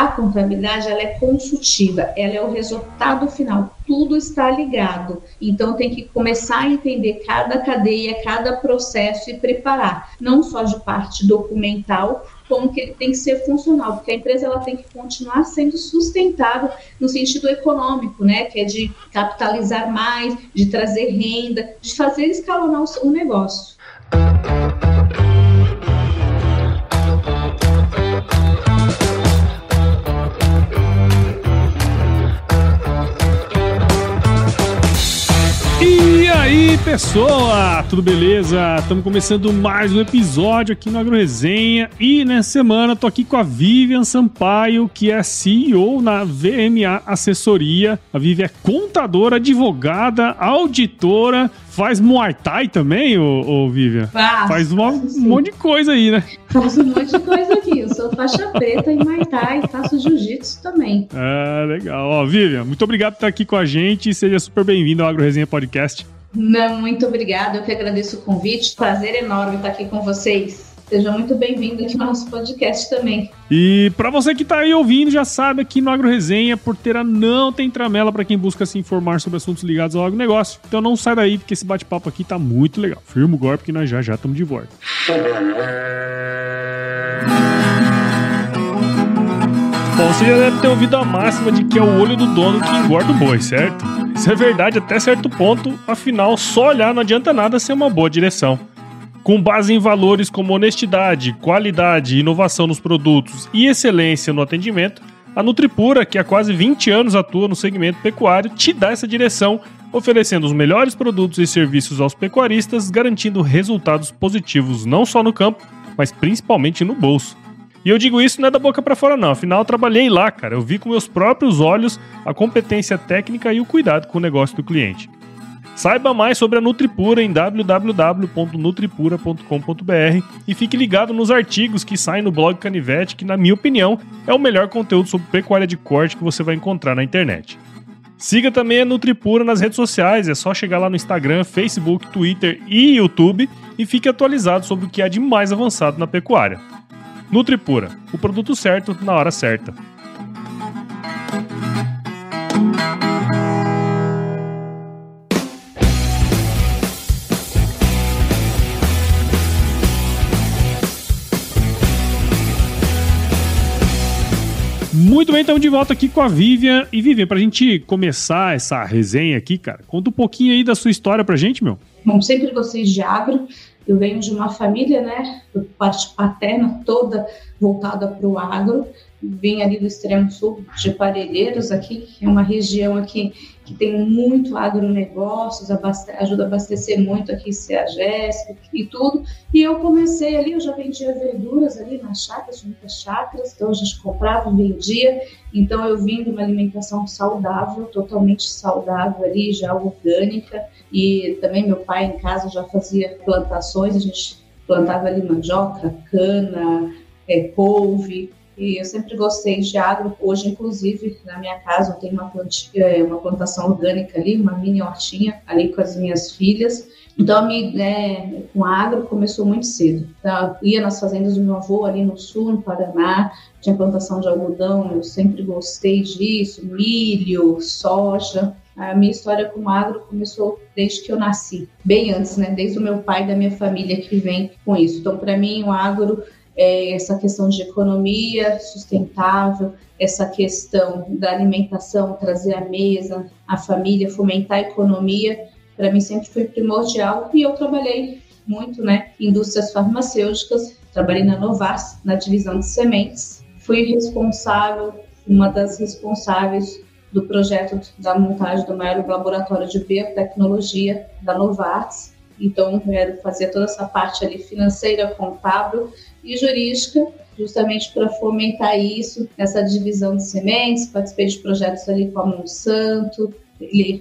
A contabilidade ela é consultiva, ela é o resultado final, tudo está ligado. Então tem que começar a entender cada cadeia, cada processo e preparar, não só de parte documental, como que ele tem que ser funcional, porque a empresa ela tem que continuar sendo sustentável no sentido econômico, né, que é de capitalizar mais, de trazer renda, de fazer escalonar o negócio. Aí, pessoa? Tudo beleza? Estamos começando mais um episódio aqui no AgroResenha e nessa semana tô aqui com a Vivian Sampaio, que é CEO na VMA Assessoria. A Vivian é contadora, advogada, auditora, faz Muay Thai também, ô, ô Vivian? Faz, faz uma, um monte de coisa aí, né? Faço um monte de coisa aqui. Eu sou faixa preta em Muay Thai, faço jiu-jitsu também. Ah, legal. Ó, Vivian, muito obrigado por estar aqui com a gente. Seja super bem-vindo ao AgroResenha Podcast. Não, muito obrigada. Eu que agradeço o convite. Prazer enorme estar aqui com vocês. Seja muito bem-vindo aqui no nosso podcast também. E para você que está aí ouvindo, já sabe aqui no Agro Resenha, Porteira não tem tramela para quem busca se informar sobre assuntos ligados ao agronegócio. Então não sai daí, porque esse bate-papo aqui tá muito legal. Firma o golpe que nós já já estamos de volta. Bom, você já deve ter ouvido a máxima de que é o olho do dono que engorda o boi, certo? Isso é verdade até certo ponto, afinal, só olhar não adianta nada ser uma boa direção. Com base em valores como honestidade, qualidade, inovação nos produtos e excelência no atendimento, a Nutripura, que há quase 20 anos atua no segmento pecuário, te dá essa direção, oferecendo os melhores produtos e serviços aos pecuaristas, garantindo resultados positivos não só no campo, mas principalmente no bolso. E eu digo isso não é da boca para fora não, afinal eu trabalhei lá, cara. Eu vi com meus próprios olhos a competência técnica e o cuidado com o negócio do cliente. Saiba mais sobre a Nutripura em www.nutripura.com.br e fique ligado nos artigos que saem no blog Canivete, que na minha opinião é o melhor conteúdo sobre pecuária de corte que você vai encontrar na internet. Siga também a Nutripura nas redes sociais, é só chegar lá no Instagram, Facebook, Twitter e YouTube e fique atualizado sobre o que há de mais avançado na pecuária. Nutripura, o produto certo na hora certa. Muito bem, estamos de volta aqui com a Vivian. E Vivian, pra gente começar essa resenha aqui, cara, conta um pouquinho aí da sua história pra gente, meu. Bom, sempre gostei de agro, eu venho de uma família, né, parte paterna toda voltada para o agro. Vim ali do extremo sul de Parelheiros, aqui, que é uma região aqui que tem muito agronegócios, abaste ajuda a abastecer muito aqui CEAGESP e tudo. E eu comecei ali, eu já vendia verduras ali nas chácaras, muitas chácaras, então a gente comprava, vendia. Então eu vim de uma alimentação saudável, totalmente saudável ali, já orgânica. E também meu pai em casa já fazia plantações, a gente plantava ali mandioca, cana, é, couve, e eu sempre gostei de agro. Hoje, inclusive, na minha casa, eu tenho uma, plantia, é, uma plantação orgânica ali, uma mini hortinha ali com as minhas filhas. Então, minha né, com agro começou muito cedo. Então, ia nas fazendas do meu avô ali no sul, no Paraná, tinha plantação de algodão, eu sempre gostei disso, milho, soja. A minha história com agro começou desde que eu nasci, bem antes, né? Desde o meu pai e da minha família que vem com isso. Então, para mim, o agro é, essa questão de economia sustentável, essa questão da alimentação, trazer à mesa a família, fomentar a economia, para mim sempre foi primordial. E eu trabalhei muito, né, indústrias farmacêuticas, trabalhei na Novas, na divisão de sementes, fui responsável, uma das responsáveis do projeto da montagem do maior laboratório de biotecnologia da Novartis. Então, eu fazia toda essa parte ali financeira, contábil e jurídica, justamente para fomentar isso, essa divisão de sementes. Participei de projetos ali com a Monsanto,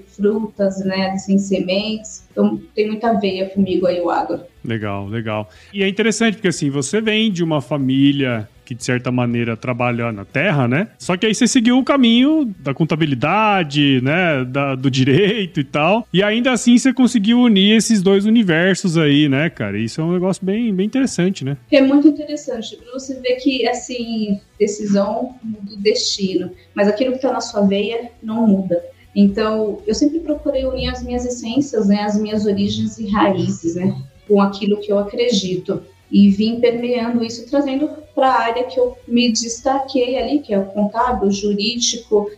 frutas, né, sem sementes. Então tem muita veia comigo aí o agro. Legal, legal. E é interessante porque assim, você vem de uma família que de certa maneira trabalha na terra, né? Só que aí você seguiu o caminho da contabilidade, né? Da, do direito e tal. E ainda assim você conseguiu unir esses dois universos aí, né, cara? Isso é um negócio bem, bem interessante, né? É muito interessante. Você vê que, assim, decisão muda o destino. Mas aquilo que está na sua veia não muda. Então, eu sempre procurei unir as minhas essências, né, as minhas origens e raízes, né, com aquilo que eu acredito. E vim permeando isso, trazendo para a área que eu me destaquei ali, que é o contábil, jurídico.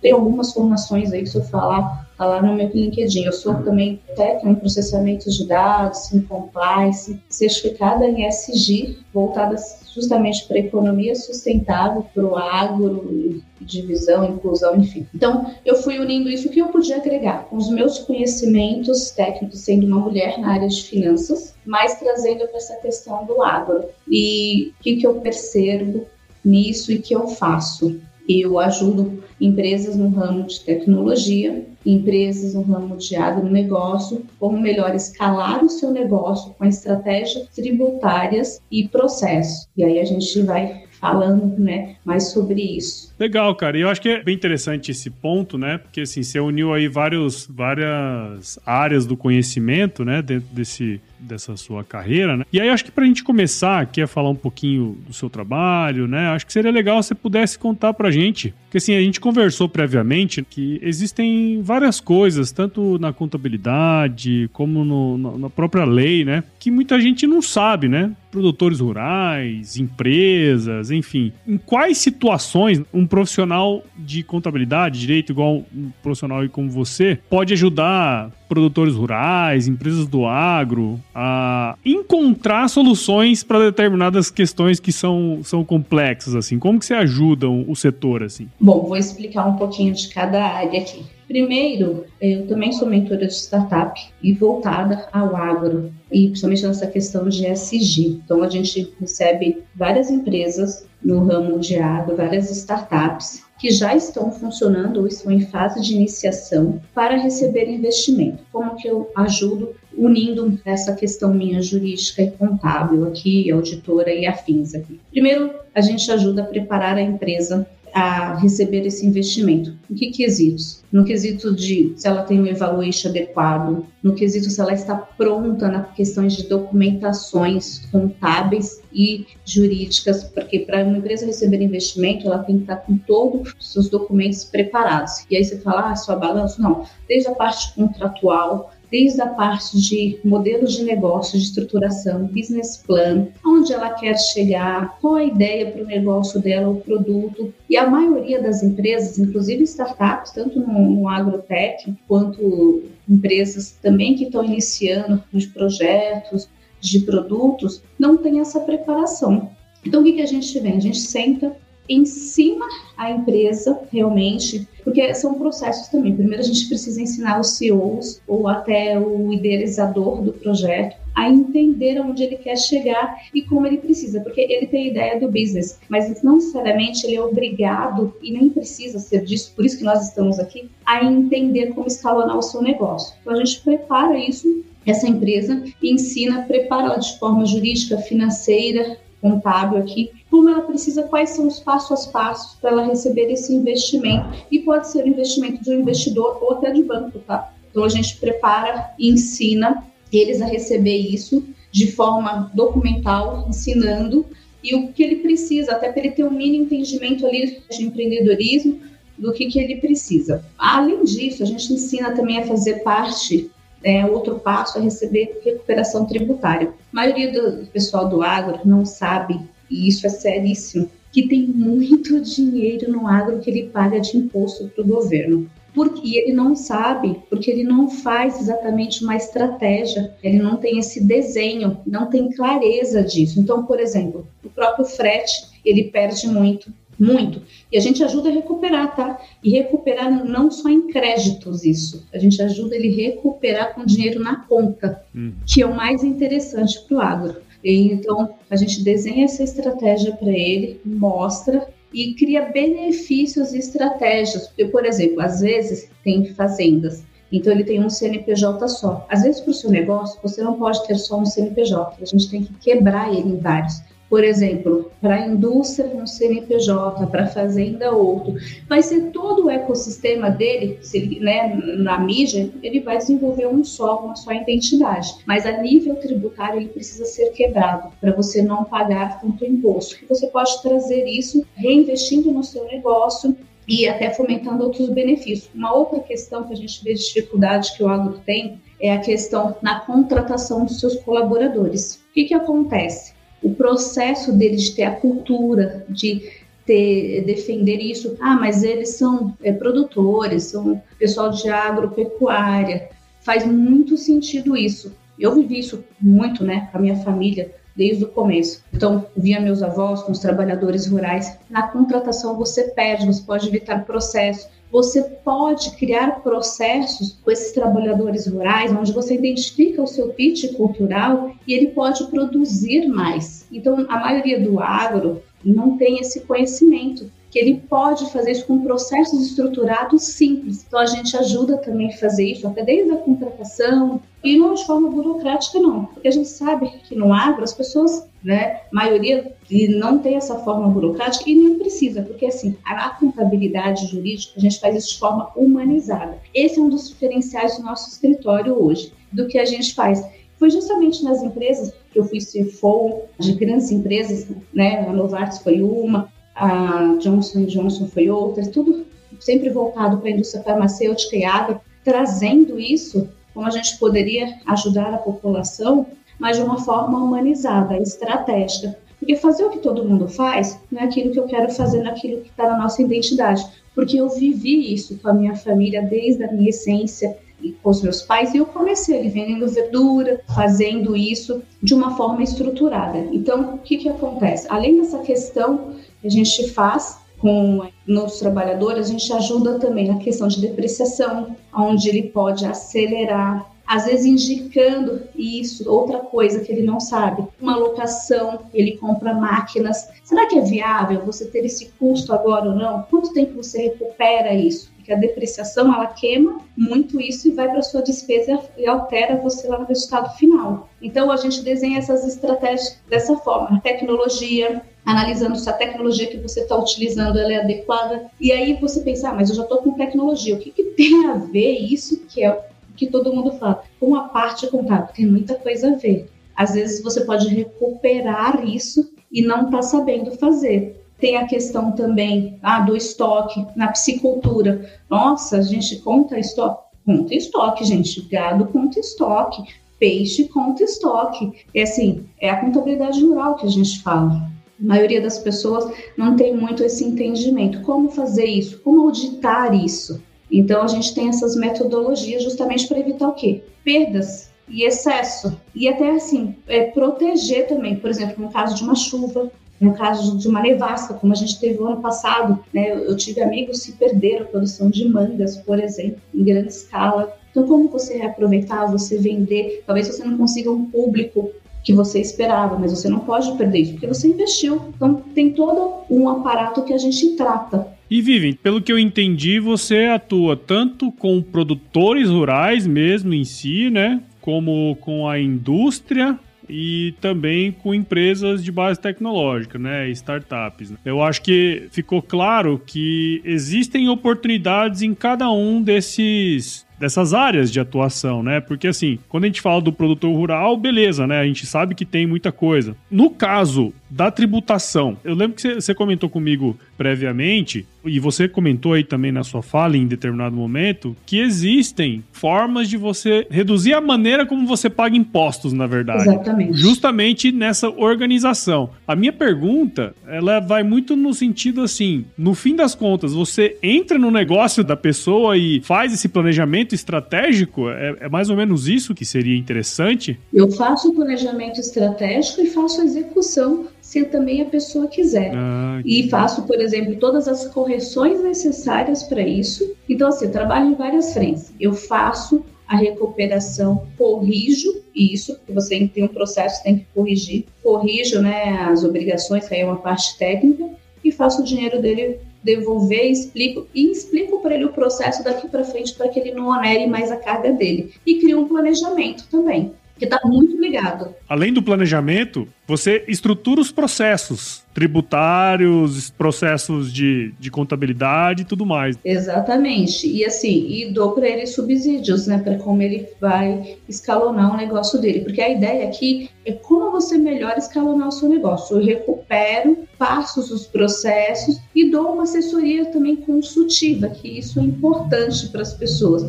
Tem algumas formações aí, se eu falar, lá no meu LinkedIn. Eu sou também técnica em processamento de dados, em compliance, certificada em SG, voltada justamente para a economia sustentável, para o agro, divisão, inclusão, enfim. Então, eu fui unindo isso que eu podia agregar com os meus conhecimentos técnicos, sendo uma mulher na área de finanças, mas trazendo para essa questão do agro. E o que, que eu percebo nisso e que eu faço? Eu ajudo empresas no ramo de tecnologia, empresas no ramo de agronegócio, como melhor escalar o seu negócio com estratégias tributárias e processos. E aí a gente vai falando né, mais sobre isso. Legal, cara. E eu acho que é bem interessante esse ponto, né? Porque assim, você uniu aí vários, várias áreas do conhecimento, né? Dentro desse, dessa sua carreira, né? E aí acho que pra gente começar aqui a falar um pouquinho do seu trabalho, né? Acho que seria legal se você pudesse contar pra gente. Porque assim, a gente conversou previamente que existem várias coisas, tanto na contabilidade como no, na própria lei, né? Que muita gente não sabe, né? Produtores rurais, empresas, enfim. Em quais situações um profissional de contabilidade, direito, igual um profissional como você, pode ajudar produtores rurais, empresas do agro, a encontrar soluções para determinadas questões que são, são complexas, assim? Como que você ajuda o setor, assim? Bom, vou explicar um pouquinho de cada área aqui. Primeiro, eu também sou mentora de startup e voltada ao agro, e principalmente nessa questão de SG. Então, a gente recebe várias empresas no ramo de agro, várias startups que já estão funcionando ou estão em fase de iniciação para receber investimento. Como que eu ajudo unindo essa questão minha jurídica e contábil aqui, auditora e afins aqui. Primeiro, a gente ajuda a preparar a empresa a receber esse investimento? Em que quesitos? No quesito de se ela tem um evaluation adequado, no quesito se ela está pronta nas questões de documentações contábeis e jurídicas, porque para uma empresa receber investimento, ela tem que estar com todos os seus documentos preparados. E aí você fala, ah, sua balança? Não, desde a parte contratual, desde a parte de modelos de negócio, de estruturação, business plan, onde ela quer chegar, qual a ideia para o negócio dela, o produto. E a maioria das empresas, inclusive startups, tanto no, no agrotech quanto empresas também que estão iniciando de projetos, de produtos, não tem essa preparação. Então, o que, que a gente vem? A gente senta, ensina a empresa realmente, porque são processos também. Primeiro, a gente precisa ensinar os CEOs ou até o idealizador do projeto a entender onde ele quer chegar e como ele precisa, porque ele tem ideia do business, mas não necessariamente ele é obrigado e nem precisa ser disso, por isso que nós estamos aqui, a entender como escalonar o seu negócio. Então a gente prepara isso essa empresa ensina, prepara ela de forma jurídica, financeira, contábil aqui, como ela precisa, quais são os passos a passos para ela receber esse investimento. E pode ser o investimento de um investidor ou até de banco, tá? Então a gente prepara e ensina eles a receber isso de forma documental, ensinando e o que ele precisa, até para ele ter um mínimo entendimento ali de empreendedorismo, do que, que ele precisa. Além disso, a gente ensina também a fazer parte é, outro passo é receber recuperação tributária. A maioria do pessoal do agro não sabe, e isso é seríssimo, que tem muito dinheiro no agro que ele paga de imposto para o governo. Porque ele não sabe, porque ele não faz exatamente uma estratégia, ele não tem esse desenho, não tem clareza disso. Então, por exemplo, o próprio frete, ele perde muito muito. E a gente ajuda a recuperar, tá? E recuperar não só em créditos isso, a gente ajuda ele a recuperar com dinheiro na conta, hum. que é o mais interessante para o agro. Então, a gente desenha essa estratégia para ele, mostra e cria benefícios e estratégias. Porque, por exemplo, às vezes tem fazendas então ele tem um CNPJ só. Às vezes para o seu negócio você não pode ter só um CNPJ, a gente tem que quebrar ele em vários por exemplo, para a indústria um CNPJ, para a fazenda outro. Vai ser todo o ecossistema dele, se né, na mídia, ele vai desenvolver um só, uma só identidade. Mas a nível tributário ele precisa ser quebrado para você não pagar tanto imposto. E você pode trazer isso reinvestindo no seu negócio, e até fomentando outros benefícios. Uma outra questão que a gente vê de dificuldade que o agro tem é a questão na contratação dos seus colaboradores. O que, que acontece? O processo deles de ter a cultura, de ter, defender isso, ah, mas eles são é, produtores, são pessoal de agropecuária, faz muito sentido isso. Eu vivi isso muito, né, com a minha família, desde o começo. Então, via meus avós com os trabalhadores rurais. Na contratação, você perde, você pode evitar processo. Você pode criar processos com esses trabalhadores rurais, onde você identifica o seu pitch cultural e ele pode produzir mais. Então, a maioria do agro não tem esse conhecimento que ele pode fazer isso com processos estruturados simples. Então a gente ajuda também a fazer isso, até desde a contratação, e não de forma burocrática não, porque a gente sabe que no agro as pessoas, né, maioria não tem essa forma burocrática e nem precisa, porque assim, a contabilidade jurídica a gente faz isso de forma humanizada. Esse é um dos diferenciais do nosso escritório hoje, do que a gente faz foi justamente nas empresas que eu fui CFO de grandes empresas, né? A Novartis foi uma, a Johnson Johnson foi outra, tudo sempre voltado para a indústria farmacêutica e água, trazendo isso como a gente poderia ajudar a população, mas de uma forma humanizada, estratégica. Porque fazer o que todo mundo faz não é aquilo que eu quero fazer naquilo que está na nossa identidade. Porque eu vivi isso com a minha família desde a minha essência e com os meus pais e eu comecei ali vendendo verdura, fazendo isso de uma forma estruturada. Então, o que, que acontece? Além dessa questão que a gente faz com nossos trabalhadores, a gente ajuda também na questão de depreciação, onde ele pode acelerar, às vezes indicando isso, outra coisa que ele não sabe, uma locação, ele compra máquinas. Será que é viável você ter esse custo agora ou não? Quanto tempo você recupera isso? Porque a depreciação ela queima muito isso e vai para sua despesa e altera você lá no resultado final. Então a gente desenha essas estratégias dessa forma, a tecnologia, analisando se a tecnologia que você está utilizando é adequada. E aí você pensa, ah, mas eu já estou com tecnologia, o que, que tem a ver isso que é o que todo mundo fala? Com a parte contábil, tem muita coisa a ver. Às vezes você pode recuperar isso e não está sabendo fazer. Tem a questão também ah, do estoque na piscicultura. Nossa, a gente conta estoque. Conta estoque, gente. Gado conta estoque. Peixe conta estoque. É assim, é a contabilidade rural que a gente fala. A maioria das pessoas não tem muito esse entendimento. Como fazer isso? Como auditar isso? Então, a gente tem essas metodologias justamente para evitar o quê? Perdas e excesso. E até assim, é, proteger também, por exemplo, no caso de uma chuva, no caso de uma nevasca, como a gente teve o ano passado, né? Eu tive amigos que perderam a produção de mangas, por exemplo, em grande escala. Então, como você reaproveitar, você vender? Talvez você não consiga um público que você esperava, mas você não pode perder isso, porque você investiu. Então, tem todo um aparato que a gente trata. E Vivian, pelo que eu entendi, você atua tanto com produtores rurais mesmo em si, né? Como com a indústria e também com empresas de base tecnológica, né, startups. Né? Eu acho que ficou claro que existem oportunidades em cada um desses dessas áreas de atuação, né? Porque assim, quando a gente fala do produtor rural, beleza, né? A gente sabe que tem muita coisa. No caso da tributação, eu lembro que você comentou comigo previamente, e você comentou aí também na sua fala em determinado momento, que existem formas de você reduzir a maneira como você paga impostos, na verdade. Exatamente. Justamente nessa organização. A minha pergunta, ela vai muito no sentido assim, no fim das contas, você entra no negócio da pessoa e faz esse planejamento estratégico? É, é mais ou menos isso que seria interessante? Eu faço o planejamento estratégico e faço a execução se também a pessoa quiser. Ah, e faço, por exemplo, todas as correções necessárias para isso. Então, assim, eu trabalho em várias frentes. Eu faço a recuperação, corrijo isso, porque você tem um processo, tem que corrigir. Corrijo né, as obrigações, que aí é uma parte técnica, e faço o dinheiro dele devolver, explico e explico para ele o processo daqui para frente para que ele não onere mais a carga dele. E crio um planejamento também que está muito ligado. Além do planejamento, você estrutura os processos tributários, processos de, de contabilidade e tudo mais. Exatamente. E assim, e dou para ele subsídios, né, para como ele vai escalonar o negócio dele. Porque a ideia aqui é como você melhor escalonar o seu negócio. Eu recupero, passo os processos e dou uma assessoria também consultiva, que isso é importante para as pessoas.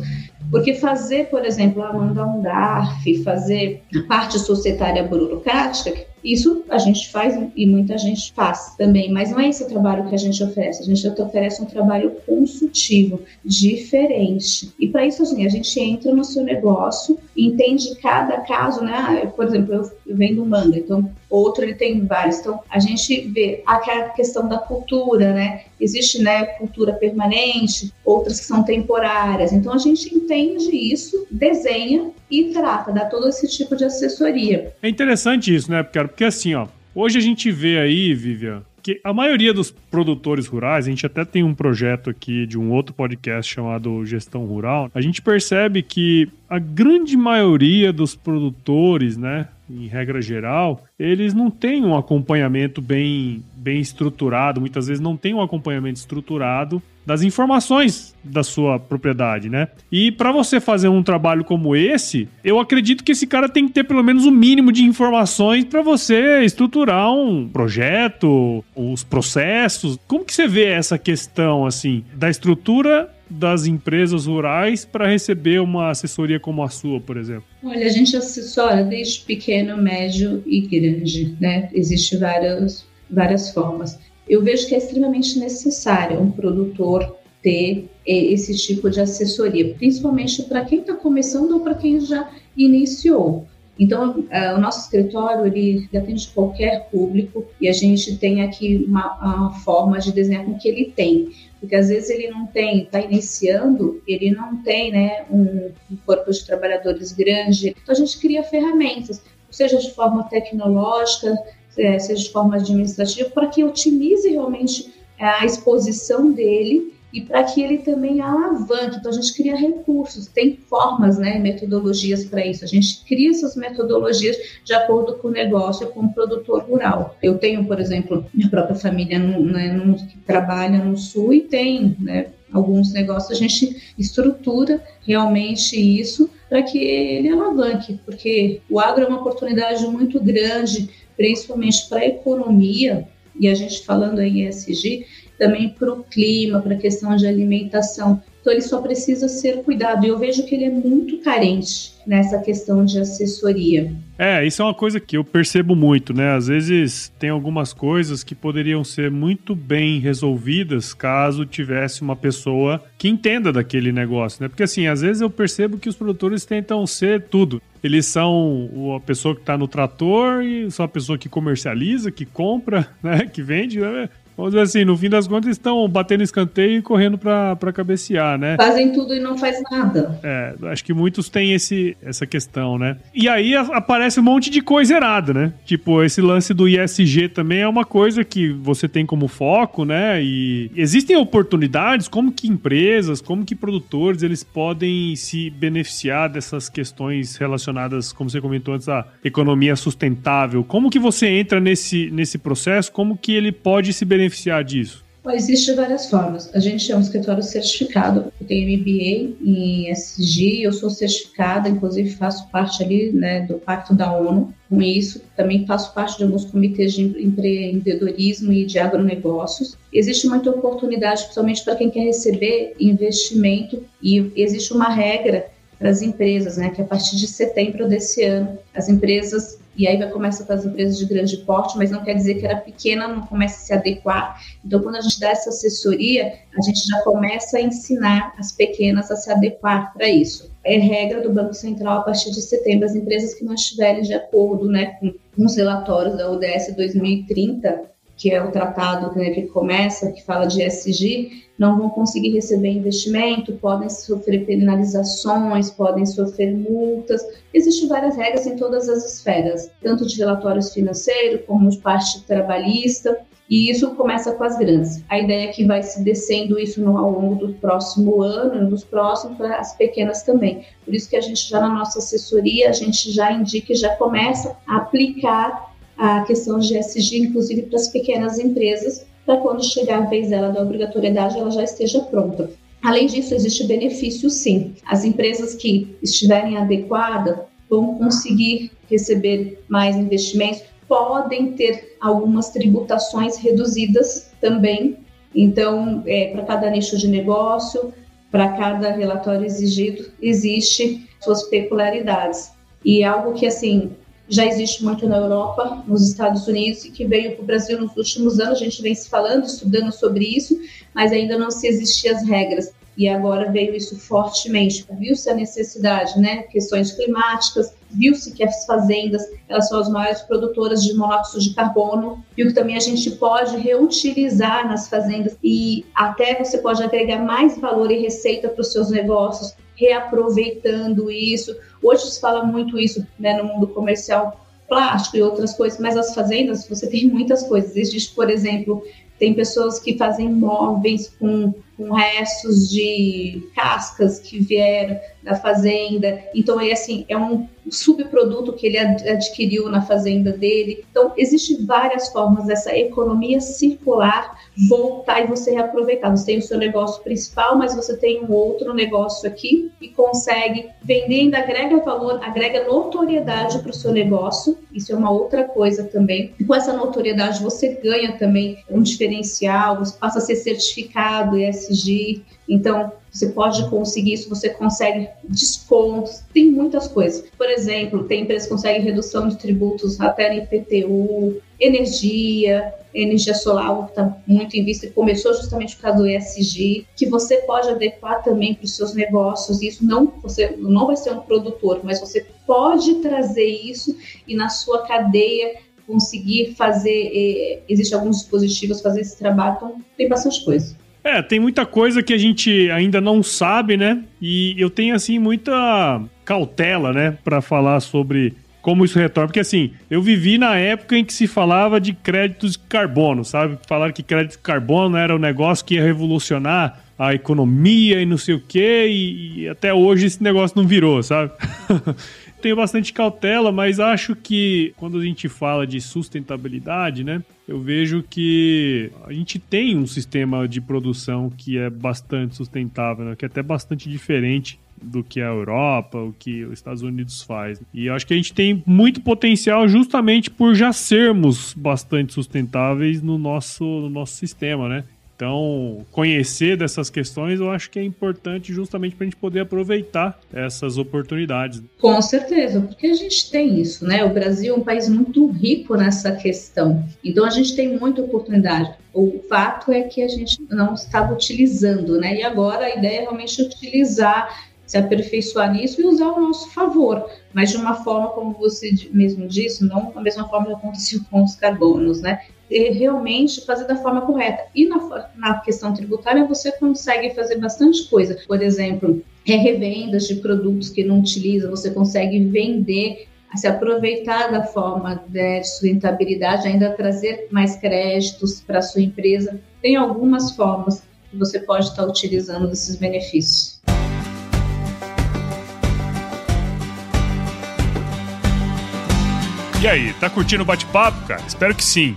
Porque fazer, por exemplo, mandar um DARF, fazer a parte societária burocrática, isso a gente faz e muita gente faz também, mas não é esse o trabalho que a gente oferece. A gente oferece um trabalho consultivo, diferente. E para isso, assim, a gente entra no seu negócio, entende cada caso, né? Ah, por exemplo, eu vendo manga, então outro ele tem vários. Então a gente vê a questão da cultura, né? Existe, né, cultura permanente, outras que são temporárias. Então a gente entende isso, desenha e trata, dá todo esse tipo de assessoria. É interessante isso, né, porque, porque assim, ó, hoje a gente vê aí, Vivian, que a maioria dos produtores rurais, a gente até tem um projeto aqui de um outro podcast chamado Gestão Rural, a gente percebe que a grande maioria dos produtores, né, em regra geral, eles não têm um acompanhamento bem, bem estruturado, muitas vezes não tem um acompanhamento estruturado das informações da sua propriedade, né? E para você fazer um trabalho como esse, eu acredito que esse cara tem que ter pelo menos o um mínimo de informações para você estruturar um projeto, os processos. Como que você vê essa questão assim da estrutura das empresas rurais para receber uma assessoria como a sua, por exemplo? Olha, a gente assessora desde pequeno, médio e grande, né? Existem várias, várias formas. Eu vejo que é extremamente necessário um produtor ter esse tipo de assessoria, principalmente para quem está começando ou para quem já iniciou. Então, uh, o nosso escritório ele atende qualquer público e a gente tem aqui uma, uma, forma de desenhar com que ele tem, porque às vezes ele não tem, está iniciando, ele não tem, né, um, um corpo de trabalhadores grande. Então a gente cria ferramentas, seja de forma tecnológica, é, seja de forma administrativa, para que otimize realmente a exposição dele e para que ele também alavanque. Então, a gente cria recursos, tem formas, né, metodologias para isso. A gente cria essas metodologias de acordo com o negócio, com o produtor rural. Eu tenho, por exemplo, minha própria família no, né, no, que trabalha no Sul e tem né, alguns negócios, a gente estrutura realmente isso para que ele alavanque, porque o agro é uma oportunidade muito grande, principalmente para a economia, e a gente falando em ESG, também para o clima, para a questão de alimentação. Então, ele só precisa ser cuidado. E eu vejo que ele é muito carente nessa questão de assessoria. É, isso é uma coisa que eu percebo muito, né? Às vezes tem algumas coisas que poderiam ser muito bem resolvidas caso tivesse uma pessoa que entenda daquele negócio, né? Porque assim, às vezes eu percebo que os produtores tentam ser tudo. Eles são a pessoa que está no trator e são a pessoa que comercializa, que compra, né? Que vende. Né? Vamos dizer assim, no fim das contas estão batendo escanteio e correndo para cabecear, né? Fazem tudo e não faz nada. É, acho que muitos têm esse, essa questão, né? E aí aparece um monte de coisa errada, né? Tipo, esse lance do ISG também é uma coisa que você tem como foco, né? E existem oportunidades, como que empresas, como que produtores, eles podem se beneficiar dessas questões relacionadas, como você comentou antes, à economia sustentável. Como que você entra nesse, nesse processo? Como que ele pode se beneficiar beneficiar disso? Existem várias formas. A gente é um escritório certificado. Eu tenho MBA em SG, eu sou certificada, inclusive faço parte ali né, do Pacto da ONU. Com isso, também faço parte de alguns comitês de empreendedorismo e de agronegócios. Existe muita oportunidade, principalmente para quem quer receber investimento, e existe uma regra para as empresas, né, que a partir de setembro desse ano, as empresas e aí vai começar com as empresas de grande porte, mas não quer dizer que era pequena não comece a se adequar. Então, quando a gente dá essa assessoria, a gente já começa a ensinar as pequenas a se adequar para isso. É regra do Banco Central a partir de setembro, as empresas que não estiverem de acordo né, com os relatórios da ODS 2030, que é o tratado que começa, que fala de SG, não vão conseguir receber investimento, podem sofrer penalizações, podem sofrer multas. Existem várias regras em todas as esferas, tanto de relatórios financeiros como de parte trabalhista. E isso começa com as grandes. A ideia é que vai se descendo isso ao longo do próximo ano, nos próximos, para as pequenas também. Por isso que a gente já na nossa assessoria, a gente já indica e já começa a aplicar a questão de SG, inclusive para as pequenas empresas, para quando chegar a vez dela da obrigatoriedade, ela já esteja pronta. Além disso, existe benefício sim. As empresas que estiverem adequadas vão conseguir receber mais investimentos, podem ter algumas tributações reduzidas também. Então, é, para cada nicho de negócio, para cada relatório exigido, existe suas peculiaridades. E algo que, assim, já existe muito na Europa, nos Estados Unidos, e que veio para o Brasil nos últimos anos, a gente vem se falando, estudando sobre isso, mas ainda não se existiam as regras e agora veio isso fortemente. Viu-se a necessidade, né? Questões climáticas, viu-se que as fazendas elas são as maiores produtoras de monóxido de carbono, viu que também a gente pode reutilizar nas fazendas e até você pode agregar mais valor e receita para os seus negócios, reaproveitando isso. Hoje se fala muito isso né, no mundo comercial, plástico e outras coisas, mas as fazendas você tem muitas coisas. Existe, por exemplo, tem pessoas que fazem móveis com, com restos de cascas que vieram da fazenda. Então, é assim, é um subproduto que ele adquiriu na fazenda dele. Então, existem várias formas dessa economia circular voltar e você reaproveitar. Você tem o seu negócio principal, mas você tem um outro negócio aqui e consegue vender, ainda agrega valor, agrega notoriedade para o seu negócio. Isso é uma outra coisa também. E com essa notoriedade, você ganha também um diferencial, você passa a ser certificado ESG. Então, você pode conseguir isso, você consegue descontos, tem muitas coisas. Por exemplo, tem empresas que conseguem redução de tributos até no IPTU, energia, energia solar, que está muito em vista, começou justamente por causa do ESG, que você pode adequar também para os seus negócios. Isso não, você não vai ser um produtor, mas você pode trazer isso e na sua cadeia conseguir fazer. Eh, Existem alguns dispositivos fazer esse trabalho, então tem bastante coisa. É, tem muita coisa que a gente ainda não sabe, né? E eu tenho, assim, muita cautela, né, para falar sobre como isso retorna. Porque, assim, eu vivi na época em que se falava de créditos de carbono, sabe? Falaram que crédito de carbono era um negócio que ia revolucionar a economia e não sei o quê, e, e até hoje esse negócio não virou, sabe? tenho bastante cautela, mas acho que quando a gente fala de sustentabilidade, né? Eu vejo que a gente tem um sistema de produção que é bastante sustentável, né, que é até bastante diferente do que a Europa, o que os Estados Unidos faz. E acho que a gente tem muito potencial justamente por já sermos bastante sustentáveis no nosso, no nosso sistema, né? Então, conhecer dessas questões eu acho que é importante justamente para a gente poder aproveitar essas oportunidades. Com certeza, porque a gente tem isso, né? O Brasil é um país muito rico nessa questão, então a gente tem muita oportunidade. O fato é que a gente não estava utilizando, né? E agora a ideia é realmente utilizar, se aperfeiçoar nisso e usar ao nosso favor, mas de uma forma, como você mesmo disse, não da mesma forma que aconteceu com os carbonos, né? Realmente fazer da forma correta. E na, na questão tributária você consegue fazer bastante coisa. Por exemplo, é revendas de produtos que não utiliza, você consegue vender se aproveitar da forma de sustentabilidade, ainda trazer mais créditos para sua empresa. Tem algumas formas que você pode estar utilizando desses benefícios. E aí, tá curtindo o bate-papo, cara? Espero que sim.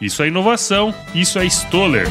Isso é inovação, isso é Stoller.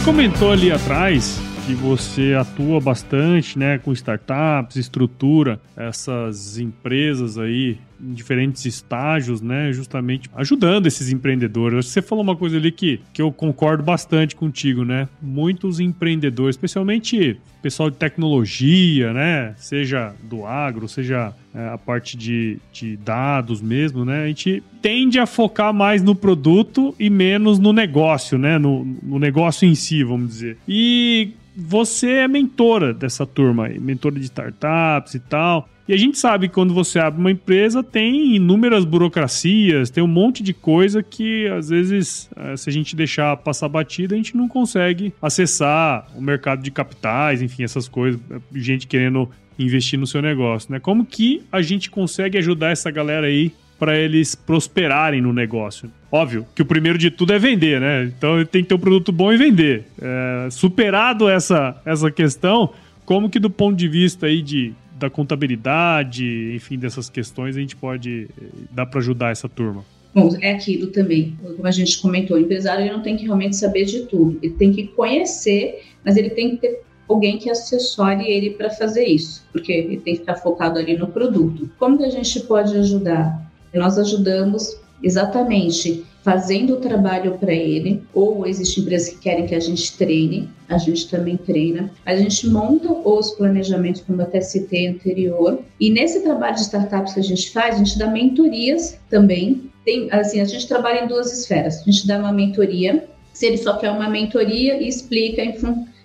Você comentou ali atrás que você atua bastante, né, com startups, estrutura essas empresas aí em diferentes estágios, né, justamente ajudando esses empreendedores. Você falou uma coisa ali que, que eu concordo bastante contigo, né? Muitos empreendedores, especialmente pessoal de tecnologia, né, seja do agro, seja é, a parte de, de dados mesmo, né, a gente tende a focar mais no produto e menos no negócio, né, no, no negócio em si, vamos dizer. E você é mentora dessa turma aí, mentora de startups e tal. E a gente sabe que quando você abre uma empresa, tem inúmeras burocracias, tem um monte de coisa que às vezes, eh, se a gente deixar passar batida, a gente não consegue acessar o mercado de capitais, enfim, essas coisas, gente querendo investir no seu negócio, né? Como que a gente consegue ajudar essa galera aí para eles prosperarem no negócio. Óbvio que o primeiro de tudo é vender, né? Então ele tem que ter um produto bom e vender. É, superado essa, essa questão, como que do ponto de vista aí de, da contabilidade, enfim, dessas questões, a gente pode eh, dar para ajudar essa turma? Bom, é aquilo também, como a gente comentou, o empresário ele não tem que realmente saber de tudo, ele tem que conhecer, mas ele tem que ter alguém que assessore ele para fazer isso, porque ele tem que estar focado ali no produto. Como que a gente pode ajudar? Nós ajudamos exatamente fazendo o trabalho para ele, ou existem empresas que querem que a gente treine, a gente também treina. A gente monta os planejamentos, como eu até citei anterior, e nesse trabalho de startups que a gente faz, a gente dá mentorias também. Tem, assim, a gente trabalha em duas esferas. A gente dá uma mentoria, se ele só quer uma mentoria explica,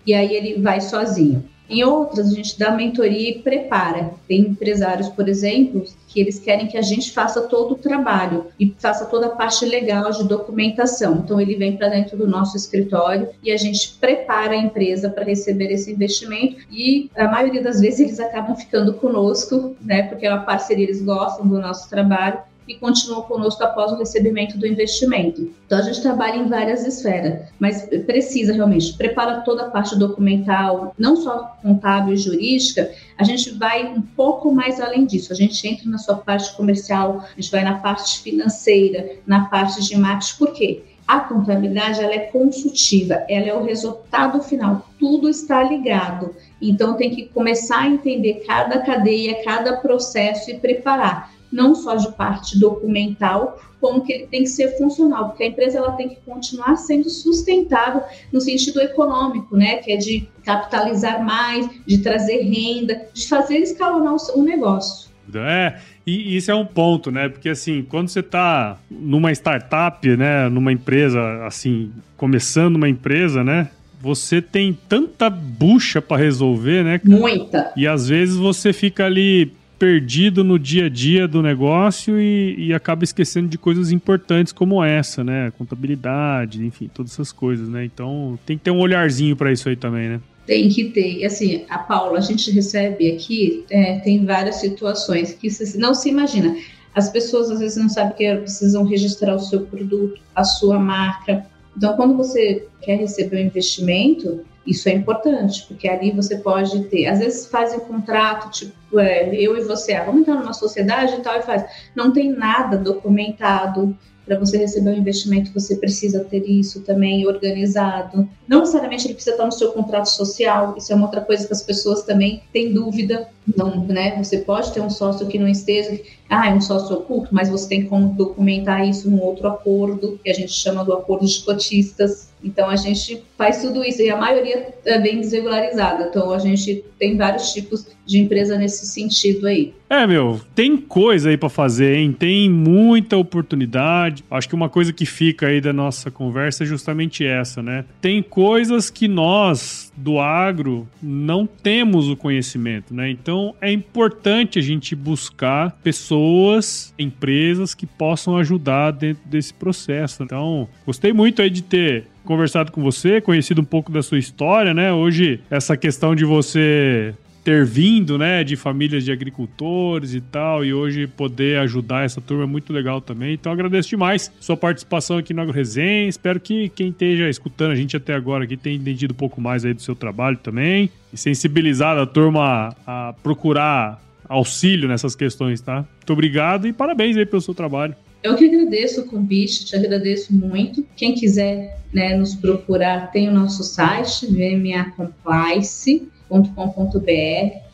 e aí ele vai sozinho. Em outras, a gente dá mentoria e prepara. Tem empresários, por exemplo, que eles querem que a gente faça todo o trabalho e faça toda a parte legal de documentação. Então, ele vem para dentro do nosso escritório e a gente prepara a empresa para receber esse investimento. E a maioria das vezes eles acabam ficando conosco, né? Porque é uma parceria, eles gostam do nosso trabalho e continuam conosco após o recebimento do investimento. Então a gente trabalha em várias esferas, mas precisa realmente preparar toda a parte documental, não só contábil e jurídica, a gente vai um pouco mais além disso. A gente entra na sua parte comercial, a gente vai na parte financeira, na parte de marketing, por quê? A contabilidade ela é consultiva, ela é o resultado final, tudo está ligado. Então tem que começar a entender cada cadeia, cada processo e preparar não só de parte documental, como que ele tem que ser funcional, porque a empresa ela tem que continuar sendo sustentável no sentido econômico, né, que é de capitalizar mais, de trazer renda, de fazer escalonar o negócio. É, e isso é um ponto, né? Porque assim, quando você está numa startup, né, numa empresa assim, começando uma empresa, né, você tem tanta bucha para resolver, né? Muita. E às vezes você fica ali perdido no dia a dia do negócio e, e, acaba esquecendo de coisas importantes como essa, né? Contabilidade, enfim, todas essas coisas, né? Então tem que ter um olharzinho para isso aí também, né? Tem que ter. Assim, a Paula, a gente recebe aqui, é, tem várias situações que não se imagina. As pessoas às vezes não sabem que precisam registrar o seu produto, a sua marca. Então, quando você quer receber um investimento, isso é importante, porque ali você pode ter, às vezes fazem contrato, tipo, é, eu e você, ah, vamos entrar numa sociedade e tal, e faz. Não tem nada documentado, para você receber um investimento, você precisa ter isso também organizado. Não necessariamente ele precisa estar no seu contrato social, isso é uma outra coisa que as pessoas também têm dúvida. Não, né? Você pode ter um sócio que não esteja, ah, é um sócio oculto, mas você tem como documentar isso num outro acordo, que a gente chama do acordo de cotistas. Então a gente faz tudo isso e a maioria é bem desregularizada. Então a gente tem vários tipos de empresa nesse sentido aí. É, meu, tem coisa aí para fazer, hein? Tem muita oportunidade. Acho que uma coisa que fica aí da nossa conversa é justamente essa, né? Tem coisas que nós do agro não temos o conhecimento, né? Então Então é importante a gente buscar pessoas, empresas que possam ajudar dentro desse processo. Então, gostei muito aí de ter conversado com você, conhecido um pouco da sua história, né? Hoje, essa questão de você ter vindo, né, de famílias de agricultores e tal, e hoje poder ajudar essa turma é muito legal também. Então agradeço demais sua participação aqui no AgroResenha. Espero que quem esteja escutando a gente até agora aqui tenha entendido um pouco mais aí do seu trabalho também e sensibilizado a turma a procurar auxílio nessas questões, tá? Muito obrigado e parabéns aí pelo seu trabalho. Eu que agradeço o convite, te agradeço muito. Quem quiser né, nos procurar, tem o nosso site, VMA Complice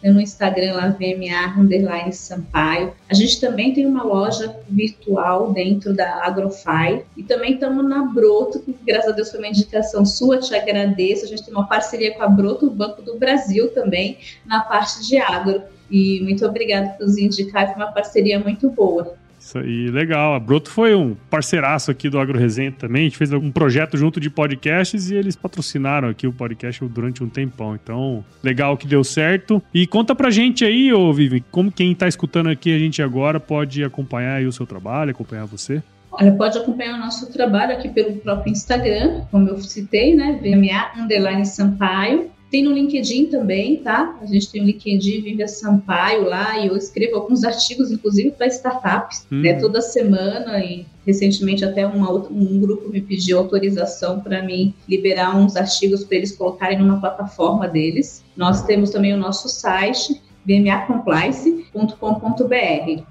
no Instagram lá VMA underline Sampaio. A gente também tem uma loja virtual dentro da Agrofy e também estamos na Broto, que graças a Deus foi uma indicação sua, te agradeço. A gente tem uma parceria com a Broto, o Banco do Brasil também, na parte de agro. E muito obrigada por nos indicar, foi uma parceria muito boa. Isso aí, legal. A Broto foi um parceiraço aqui do Agro Resenha também. A gente fez um projeto junto de podcasts e eles patrocinaram aqui o podcast durante um tempão. Então, legal que deu certo. E conta pra gente aí, ô Vivi, como quem tá escutando aqui a gente agora pode acompanhar aí o seu trabalho, acompanhar você. Olha, pode acompanhar o nosso trabalho aqui pelo próprio Instagram, como eu citei, né? VMA Underline Sampaio. Tem no LinkedIn também, tá? A gente tem o LinkedIn Vivian Sampaio lá e eu escrevo alguns artigos, inclusive para startups, hum. né? Toda semana e recentemente até um grupo me pediu autorização para mim liberar uns artigos para eles colocarem numa plataforma deles. Nós temos também o nosso site bmacomplice.com.br.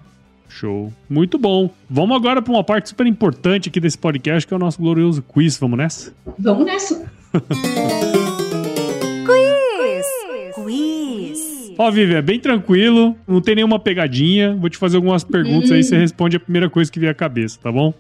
Show. Muito bom. Vamos agora para uma parte super importante aqui desse podcast, que é o nosso glorioso quiz. Vamos nessa? Vamos nessa. Ó, Vivi, é bem tranquilo, não tem nenhuma pegadinha. Vou te fazer algumas perguntas hum. aí, você responde a primeira coisa que vier à cabeça, tá bom?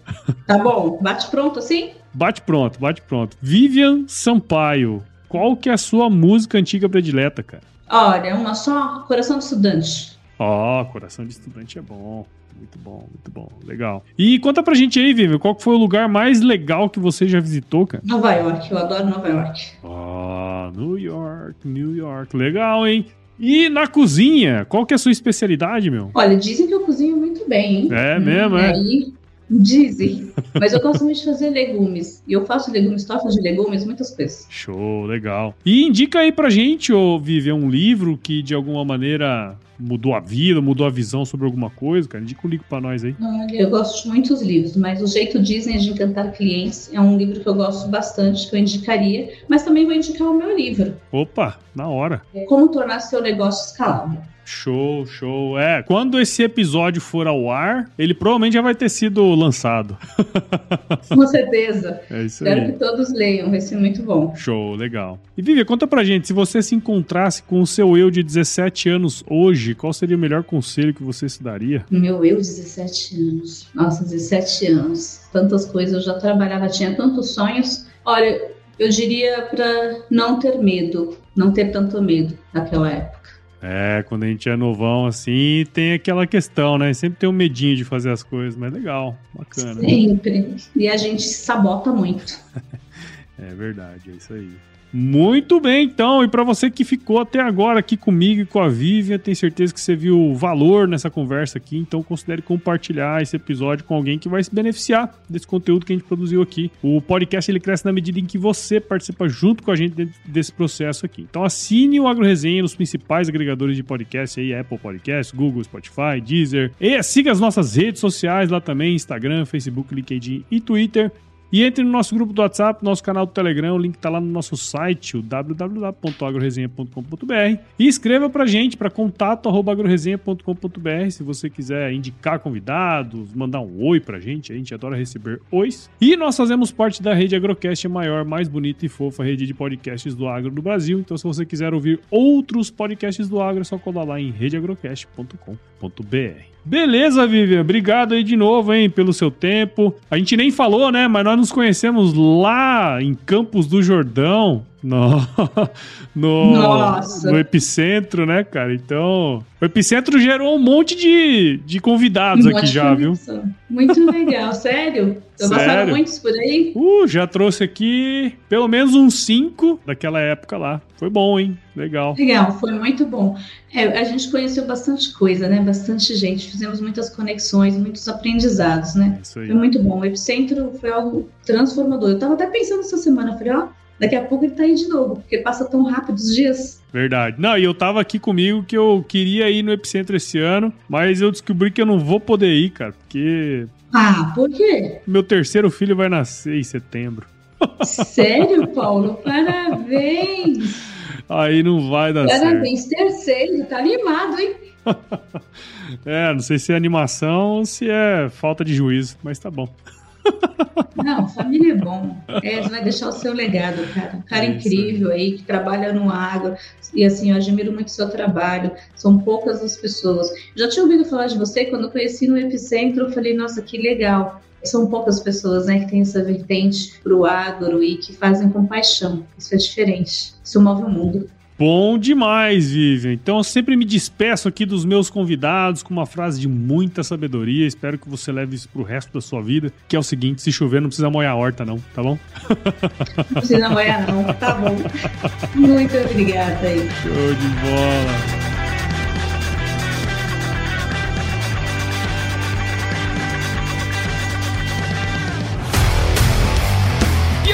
Tá bom. Bate pronto assim? Bate pronto, bate pronto. Vivian Sampaio, qual que é a sua música antiga predileta, cara? Olha, uma só, Coração de Estudante. Ó, oh, Coração de Estudante é bom. Muito bom, muito bom. Legal. E conta pra gente aí, Vivi, qual foi o lugar mais legal que você já visitou, cara? Nova York, eu adoro Nova York. Ah, New York, New York. Legal, hein? E na cozinha, qual que é a sua especialidade, meu? Olha, dizem que eu cozinho muito bem, hein? É mesmo, é? Aí, dizem. Mas eu gosto muito de fazer legumes. E eu faço legumes, tortas de legumes, muitas coisas. Show, legal. E indica aí pra gente, ô Vivi, um livro que de alguma maneira mudou a vida, mudou a visão sobre alguma coisa, cara? Indica um livro pra nós aí. Olha, eu gosto de muitos livros, mas O Jeito Disney de Encantar Clientes é um livro que eu gosto bastante, que eu indicaria, mas também vou indicar o meu livro. Opa, na hora. É Como Tornar Seu Negócio Escalável. Show, show. É, quando esse episódio for ao ar, ele provavelmente já vai ter sido lançado. Com certeza. É isso Espero aí. que todos leiam, vai ser muito bom. Show, legal. E Vivi, conta pra gente, se você se encontrasse com o seu eu de 17 anos hoje, qual seria o melhor conselho que você se daria? Meu eu, 17 anos. Nossa, 17 anos. Tantas coisas, eu já trabalhava, tinha tantos sonhos. Olha, eu diria para não ter medo, não ter tanto medo naquela época. É, quando a gente é novão assim, tem aquela questão, né? Sempre tem um medinho de fazer as coisas, mas legal, bacana. Sempre. E a gente sabota muito. é verdade, é isso aí. Muito bem, então. E para você que ficou até agora aqui comigo e com a Vivian, tenho certeza que você viu valor nessa conversa aqui. Então, considere compartilhar esse episódio com alguém que vai se beneficiar desse conteúdo que a gente produziu aqui. O podcast ele cresce na medida em que você participa junto com a gente desse processo aqui. Então, assine o Agro Resenha nos principais agregadores de podcast aí, Apple Podcasts, Google, Spotify, Deezer. E siga as nossas redes sociais lá também, Instagram, Facebook, LinkedIn e Twitter. E entre no nosso grupo do WhatsApp, nosso canal do Telegram, o link está lá no nosso site, o www.agroresenha.com.br. E escreva para gente para contato@agroresenha.com.br se você quiser indicar convidados, mandar um oi para gente, a gente adora receber ois. E nós fazemos parte da rede Agrocast, a maior, mais bonita e fofa rede de podcasts do agro do Brasil. Então, se você quiser ouvir outros podcasts do agro, é só colar lá em redeagrocast.com.br. Beleza, Vivian. Obrigado aí de novo, hein, pelo seu tempo. A gente nem falou, né, mas nós nos conhecemos lá em Campos do Jordão. No, no, Nossa. no epicentro, né, cara? Então, o epicentro gerou um monte de, de convidados um aqui já, viu? Muito legal, sério? Eu passaram muitos por aí? Uh, já trouxe aqui pelo menos uns cinco daquela época lá. Foi bom, hein? Legal. Legal, foi muito bom. É, a gente conheceu bastante coisa, né? Bastante gente. Fizemos muitas conexões, muitos aprendizados, né? Aí. Foi muito bom. O Epicentro foi algo transformador. Eu tava até pensando essa semana, falei, ó, daqui a pouco ele tá aí de novo, porque passa tão rápido os dias. Verdade. Não, e eu tava aqui comigo que eu queria ir no Epicentro esse ano, mas eu descobri que eu não vou poder ir, cara, porque. Ah, por quê? Meu terceiro filho vai nascer em setembro. Sério, Paulo? Parabéns! Aí não vai dar Parabéns, certo. Parabéns, terceiro, tá animado, hein? é, não sei se é animação ou se é falta de juízo, mas tá bom. Não, família é bom. É, vai deixar o seu legado, cara. Um cara é incrível aí, que trabalha no agro. E assim, eu admiro muito o seu trabalho. São poucas as pessoas. Já tinha ouvido falar de você quando eu conheci no Epicentro. Eu falei, nossa, que legal. São poucas pessoas né, que têm essa vertente para o agro e que fazem com paixão. Isso é diferente. Isso move o mundo. Bom demais, Vivian. Então eu sempre me despeço aqui dos meus convidados com uma frase de muita sabedoria. Espero que você leve isso pro resto da sua vida, que é o seguinte: se chover, não precisa molhar a horta, não, tá bom? Não precisa molhar, não, tá bom. Muito obrigada aí. Show de bola.